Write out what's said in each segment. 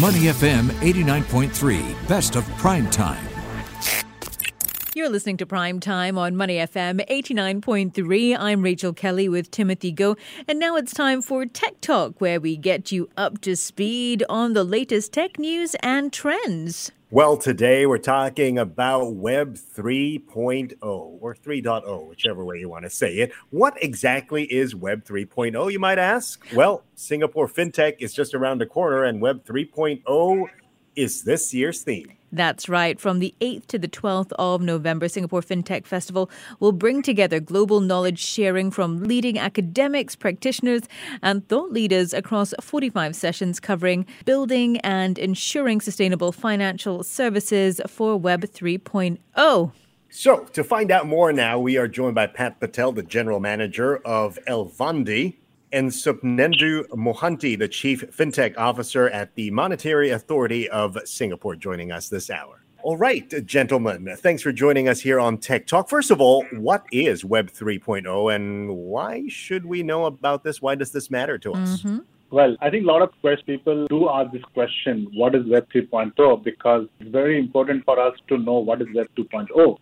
Money FM 89.3, best of prime time. You're listening to Prime Time on Money FM 89.3. I'm Rachel Kelly with Timothy Goh. And now it's time for Tech Talk, where we get you up to speed on the latest tech news and trends. Well, today we're talking about Web 3.0 or 3.0, whichever way you want to say it. What exactly is Web 3.0, you might ask? Well, Singapore FinTech is just around the corner, and Web 3.0 is this year's theme. That's right. From the 8th to the 12th of November, Singapore FinTech Festival will bring together global knowledge sharing from leading academics, practitioners, and thought leaders across 45 sessions covering building and ensuring sustainable financial services for Web 3.0. So, to find out more now, we are joined by Pat Patel, the general manager of Elevandi and Sopnendu Mohanty, the Chief FinTech Officer at the Monetary Authority of Singapore, joining us this hour. All right, gentlemen, thanks for joining us here on Tech Talk. First of all, what is Web 3.0 and why should we know about this? Why does this matter to us? Mm-hmm. Well, I think a lot of people do ask this question what is Web 3.0? Because it's very important for us to know what is Web 2.0.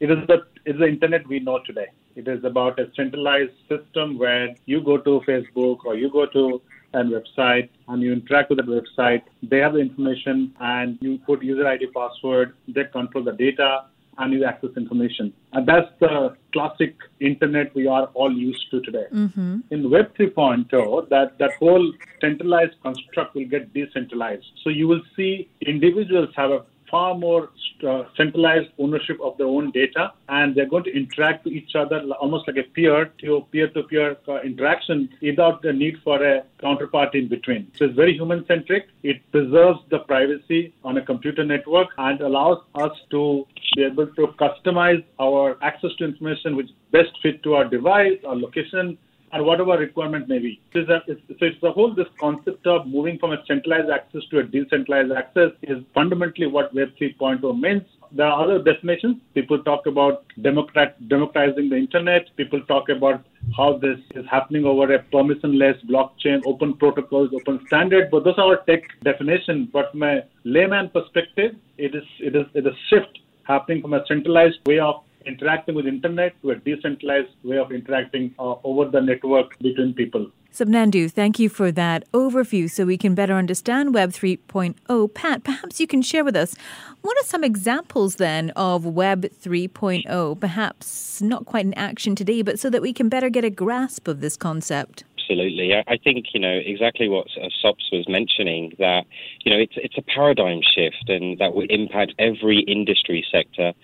It is the, it's the internet we know today. It is about a centralized system where you go to Facebook or you go to a website and you interact with the website. They have the information and you put user ID password. They control the data and you access information. And that's the classic internet we are all used to today. Mm-hmm. In Web 3.0, that, that whole centralized construct will get decentralized. So you will see individuals have a far more uh, centralized ownership of their own data, and they're going to interact with each other almost like a peer to peer to peer interaction without the need for a counterpart in between. So it's very human centric. It preserves the privacy on a computer network and allows us to be able to customize our access to information which best fit to our device, our location, and whatever requirement may be. So it's, so it's the whole this concept of moving from a centralized access to a decentralized access is fundamentally what Web 3.0 means. There are other definitions. People talk about democrat, democratizing the internet. People talk about how this is happening over a permissionless blockchain, open protocols, open standard. But those are our tech definitions. But from a layman perspective, it is it is it is a shift happening from a centralized way of interacting with internet to a decentralized way of interacting uh, over the network between people. Sopnendu, thank you for that overview so we can better understand Web 3.0. Pat, perhaps you can share with us what are some examples then of Web 3.0, perhaps not quite in action today, but so that we can better get a grasp of this concept? Absolutely. I think, you know, exactly what Sops was mentioning, that, you know, it's, it's a paradigm shift and that will impact every industry sector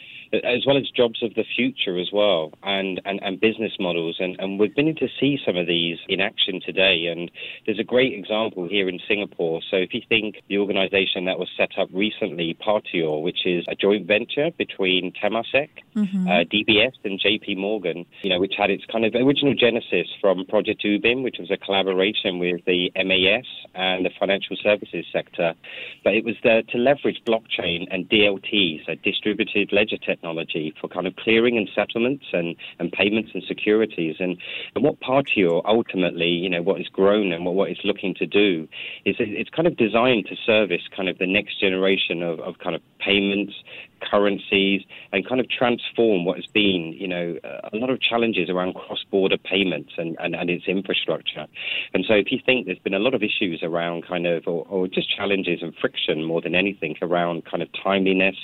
as well as jobs of the future as well, and, and, and business models. And, and we're beginning to see some of these in action today. And there's a great example here in Singapore. So if you think the organization that was set up recently, Partior, which is a joint venture between Temasek, mm-hmm. uh, DBS, and JP Morgan, you know, which had its kind of original genesis from Project Ubin, which was a collaboration with the MAS and the financial services sector. But it was there to leverage blockchain and DLT, so distributed ledger technology technology for kind of clearing and settlements and, and payments and securities. And, and what Partior ultimately, you know, what it's grown and what, what it's looking to do is it's kind of designed to service kind of the next generation of, of kind of payments, currencies, and kind of transform what has been, you know, a lot of challenges around cross-border payments and, and, and its infrastructure. And so if you think there's been a lot of issues around kind of, or, or just challenges and friction more than anything around kind of timeliness,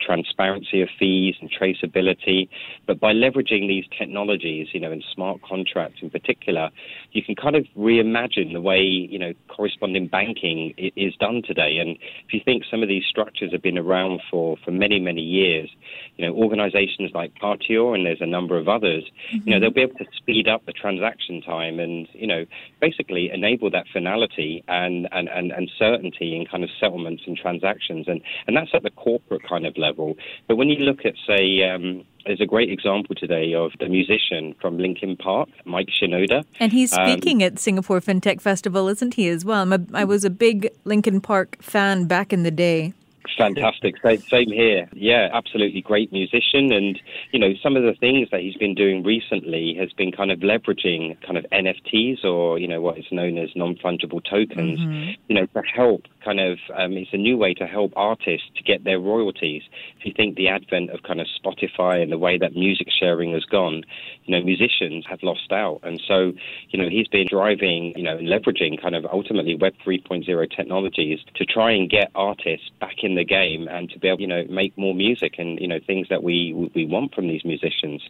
transparency of fees and traceability, but by leveraging these technologies, you know, in smart contracts in particular, you can kind of reimagine the way, you know, corresponding banking is done today. And if you think some of these structures have been around for, for many, many years. You know, organizations like Partior and there's a number of others, mm-hmm. you know, they'll be able to speed up the transaction time and, you know, basically enable that finality and, and, and, and certainty in kind of settlements and transactions. And, and that's at the corporate kind of level. But when you look at, say, um, there's a great example today of the musician from Linkin Park, Mike Shinoda. And he's um, speaking um, at Singapore FinTech Festival, isn't he, as well? A, I was a big Linkin Park fan back in the day. Fantastic. Same here. Yeah, absolutely great musician. And, you know, some of the things that he's been doing recently has been kind of leveraging kind of NFTs or, you know, what is known as non fungible tokens, mm-hmm. you know, to help kind of um, it's a new way to help artists to get their royalties. If you think the advent of kind of Spotify and the way that music sharing has gone, you know, musicians have lost out, and so you know he's been driving, you know, and leveraging kind of ultimately Web 3.0 technologies to try and get artists back in the game and to be able, you know, make more music and you know things that we we want from these musicians.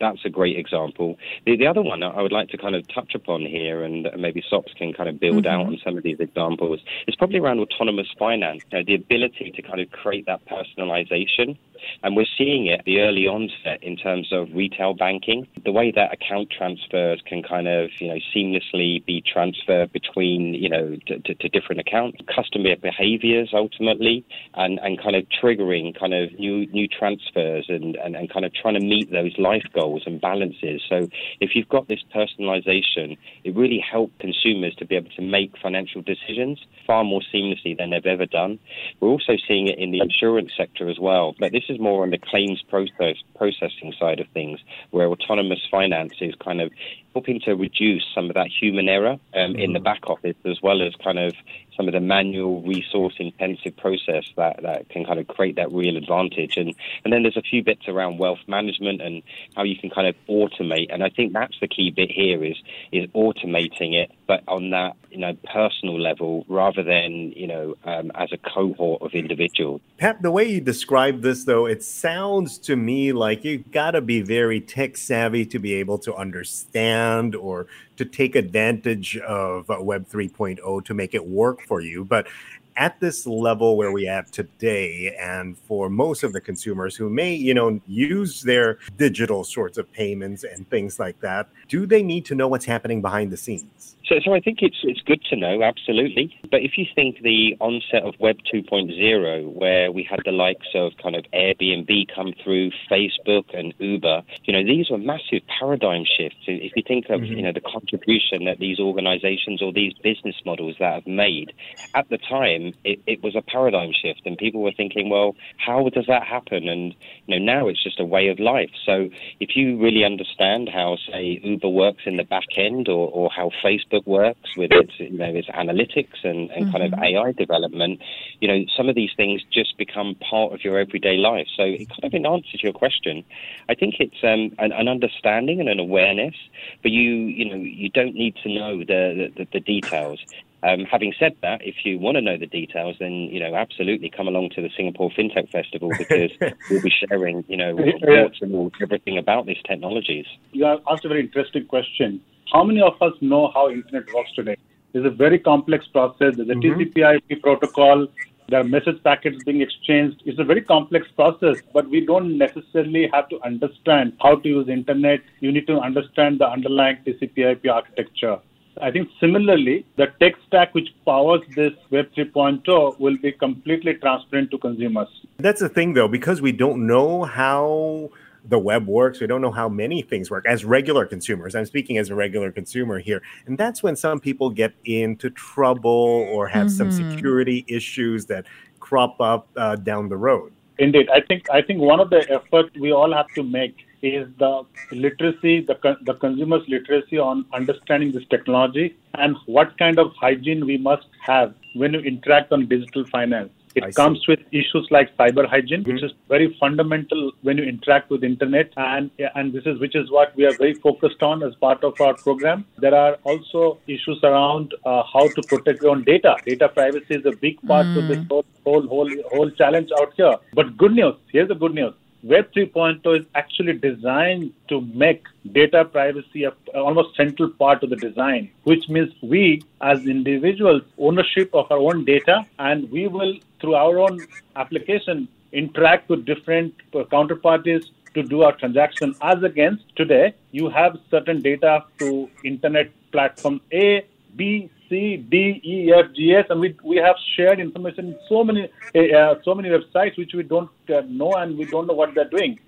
That's a great example. The, the other one I would like to kind of touch upon here, and maybe SOPS can kind of build mm-hmm. out on some of these examples, is probably around autonomous finance. You know, the ability to kind of create that personalization and we're seeing it the early onset in terms of retail banking. The way that account transfers can kind of, you know, seamlessly be transferred between, you know, to, to, to different accounts, customer behaviors ultimately, and, and kind of triggering kind of new new transfers and, and, and kind of trying to meet those life goals and balances. So if you've got this personalization, it really helps consumers to be able to make financial decisions far more seamlessly than they've ever done. We're also seeing it in the insurance sector as well. But this is is more on the claims process processing side of things, where autonomous finance is kind of helping to reduce some of that human error um, in the mm-hmm. back office, as well as kind of some of the manual resource intensive process that, that can kind of create that real advantage. And, and then there's a few bits around wealth management and how you can kind of automate. And I think that's the key bit here is, is automating it, but on that, you know, personal level rather than, you know, um, as a cohort of individuals. Pat, the way you describe this, though, it sounds to me like you've got to be very tech savvy to be able to understand or to take advantage of uh, Web 3.0 to make it work for you. But at this level where we at today and for most of the consumers who may you know use their digital sorts of payments and things like that do they need to know what's happening behind the scenes so, so I think it's it's good to know, absolutely. But if you think the onset of Web 2.0, where we had the likes of kind of Airbnb come through, Facebook and Uber, you know, these were massive paradigm shifts. If you think of mm-hmm. you know the contribution that these organisations or these business models that have made at the time, it, it was a paradigm shift, and people were thinking, well, how does that happen? And you know, now it's just a way of life. So if you really understand how, say, Uber works in the back end, or, or how Facebook Facebook works with its, you know, its analytics and, and mm-hmm. kind of mm-hmm. AI development, you know, some of these things just become part of your everyday life. So it kind of in answer to your question, I think it's um, an, an, understanding and an awareness, but you, you know, you don't need to know the, the, the details. Um, having said that, if you want to know the details, then you know absolutely come along to the Singapore FinTech Festival because we'll be sharing you know reports and everything about these technologies. You asked a very interesting question. How many of us know how internet works today? It's a very complex process. There's a mm-hmm. TCP/IP protocol. There are message packets being exchanged. It's a very complex process, but we don't necessarily have to understand how to use internet. You need to understand the underlying TCP/IP architecture. I think similarly, the tech stack which powers this Web 3.0 will be completely transparent to consumers. That's the thing, though, because we don't know how the web works. We don't know how many things work as regular consumers. I'm speaking as a regular consumer here. And that's when some people get into trouble or have mm-hmm. some security issues that crop up uh, down the road. Indeed. I think I think one of the efforts we all have to make is the literacy, the, the consumer's literacy on understanding this technology and what kind of hygiene we must have when you interact on digital finance. It I comes see. with issues like cyber hygiene, mm-hmm. which is very fundamental when you interact with internet, and and this is which is what we are very focused on as part of our program. There are also issues around uh, how to protect your own data. Data privacy is a big part mm. of this whole whole whole whole challenge out here. But good news. Here's the good news. Web 3.0 is actually designed to make data privacy a almost central part of the design, which means we as individuals ownership of our own data and we will through our own application interact with different counterparties to do our transaction. As against today you have certain data to internet platform A, B, C, D, E, F, G, S, and we we have shared information in so many uh, so many websites which we don't uh, know and we don't know what they're doing.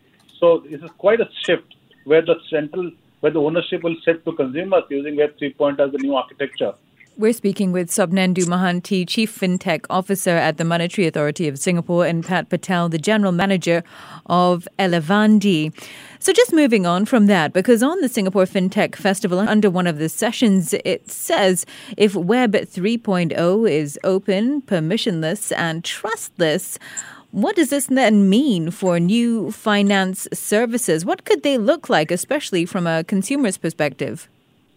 So this is quite a shift where the central where the ownership will shift to consumers using Web 3.0 as the new architecture. We're speaking with Sopnendu Mohanty, Chief FinTech Officer at the Monetary Authority of Singapore, and Pat Patel, the General Manager of Elevandi. So, just moving on from that, because on the Singapore FinTech Festival, under one of the sessions, it says if Web 3.0 is open, permissionless, and trustless, what does this then mean for new finance services? What could they look like, especially from a consumer's perspective?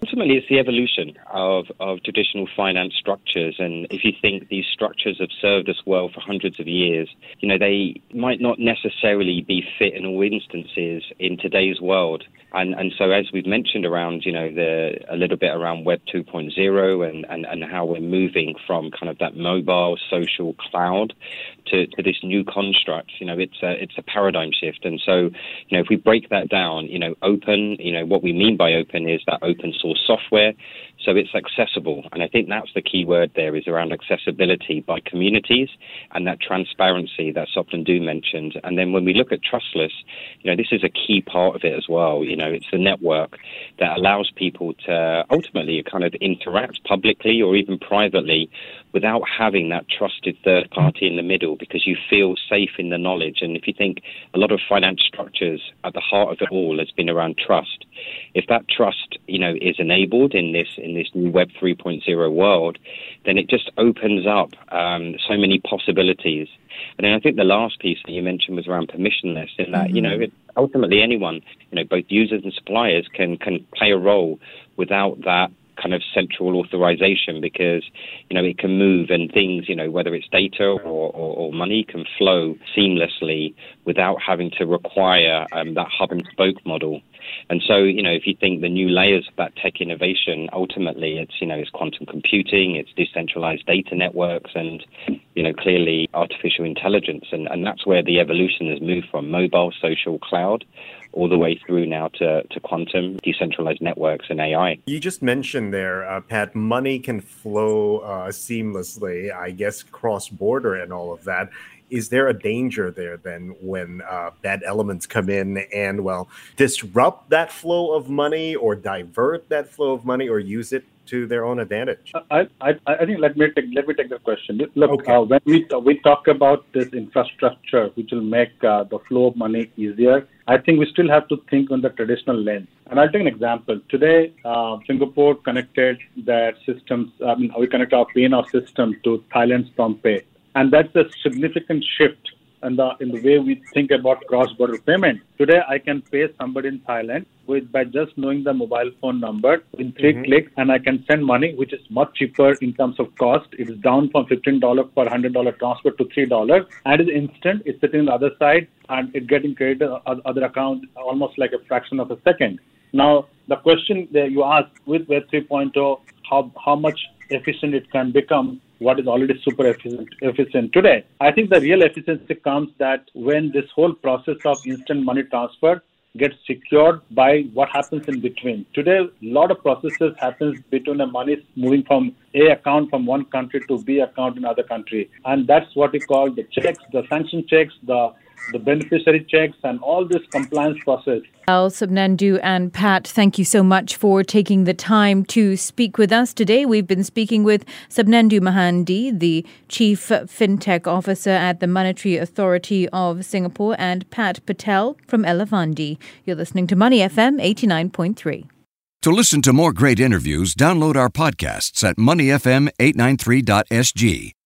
Ultimately, it's the evolution of, of traditional finance structures. And if you think these structures have served us well for hundreds of years, you know, they might not necessarily be fit in all instances in today's world. And, and so, as we've mentioned around, you know, the, a little bit around Web 2.0 and, and, and how we're moving from kind of that mobile social cloud to, to this new construct, you know, it's a, it's a paradigm shift. And so, you know, if we break that down, you know, open, you know, what we mean by open is that open source software. So it's accessible. And I think that's the key word there is around accessibility by communities and that transparency that Sopnan mentioned. And then when we look at trustless, you know, this is a key part of it as well. You know, it's the network that allows people to ultimately kind of interact publicly or even privately without having that trusted third party in the middle because you feel safe in the knowledge. And if you think a lot of finance structures at the heart of it all has been around trust, if that trust, you know, is enabled in this this new Web 3.0 world, then it just opens up um, so many possibilities. And then I think the last piece that you mentioned was around permissionless, in that mm-hmm. you know it, ultimately anyone, you know, both users and suppliers can can play a role without that kind of central authorization because you know it can move and things you know whether it's data or, or, or money can flow seamlessly without having to require um, that hub and spoke model and so, you know, if you think the new layers of that tech innovation, ultimately it's, you know, it's quantum computing, it's decentralized data networks, and, you know, clearly artificial intelligence. And, and that's where the evolution has moved from mobile, social, cloud, all the way through now to, to quantum, decentralized networks, and AI. You just mentioned there, uh, Pat, money can flow uh, seamlessly, I guess, cross border and all of that is there a danger there then when uh, bad elements come in and well disrupt that flow of money or divert that flow of money or use it to their own advantage? I, I, I think let me take let me take the question. Look, okay. uh, when we we talk about this infrastructure, which will make uh, the flow of money easier, I think we still have to think on the traditional lens. And I'll take an example. Today, uh, Singapore connected their systems. I mean, we connect our PayNow system to Thailand's PromptPay. And that's a significant shift in the in the way we think about cross-border payment. Today, I can pay somebody in Thailand with by just knowing the mobile phone number in 3 mm-hmm. clicks, and I can send money, which is much cheaper in terms of cost. It is down from fifteen dollars per hundred dollar transfer to three dollars, and it's instant. It's sitting on the other side, and it's getting credited other account almost like a fraction of a second. Now, the question that you asked with Web 3.0, how how much efficient it can become what is already super efficient, efficient today. I think the real efficiency comes that when this whole process of instant money transfer gets secured by what happens in between. Today, a lot of processes happens between the money moving from A account from one country to B account in other country. And that's what we call the checks, the sanction checks, the the beneficiary checks, and all this compliance process. Al Sopnendu and Pat, thank you so much for taking the time to speak with us today. We've been speaking with Sopnendu Mohanty, the Chief FinTech Officer at the Monetary Authority of Singapore, and Pat Patel from Elevandi. You're listening to Money FM 89.3. To listen to more great interviews, download our podcasts at moneyfm893.sg